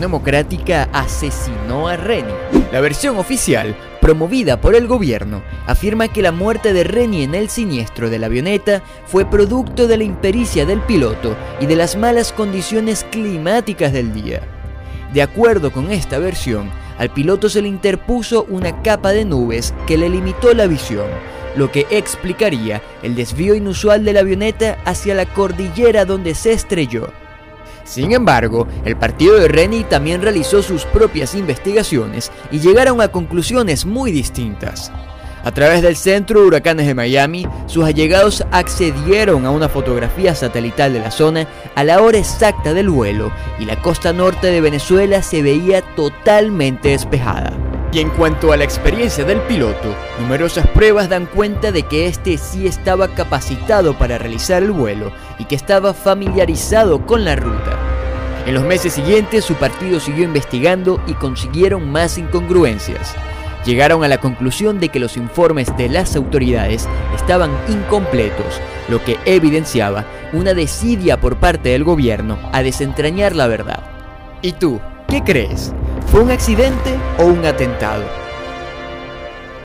Democrática asesinó a Reni. La versión oficial, promovida por el gobierno, afirma que la muerte de Reni en el siniestro de la avioneta fue producto de la impericia del piloto y de las malas condiciones climáticas del día. De acuerdo con esta versión, al piloto se le interpuso una capa de nubes que le limitó la visión, lo que explicaría el desvío inusual de la avioneta hacia la cordillera donde se estrelló. Sin embargo, el partido de Rennie también realizó sus propias investigaciones y llegaron a conclusiones muy distintas. A través del Centro de Huracanes de Miami, sus allegados accedieron a una fotografía satelital de la zona a la hora exacta del vuelo y la costa norte de Venezuela se veía totalmente despejada. Y en cuanto a la experiencia del piloto, numerosas pruebas dan cuenta de que este sí estaba capacitado para realizar el vuelo y que estaba familiarizado con la ruta. En los meses siguientes su partido siguió investigando y consiguieron más incongruencias. Llegaron a la conclusión de que los informes de las autoridades estaban incompletos, lo que evidenciaba una desidia por parte del gobierno a desentrañar la verdad. ¿Y tú, qué crees? ¿Fue un accidente o un atentado?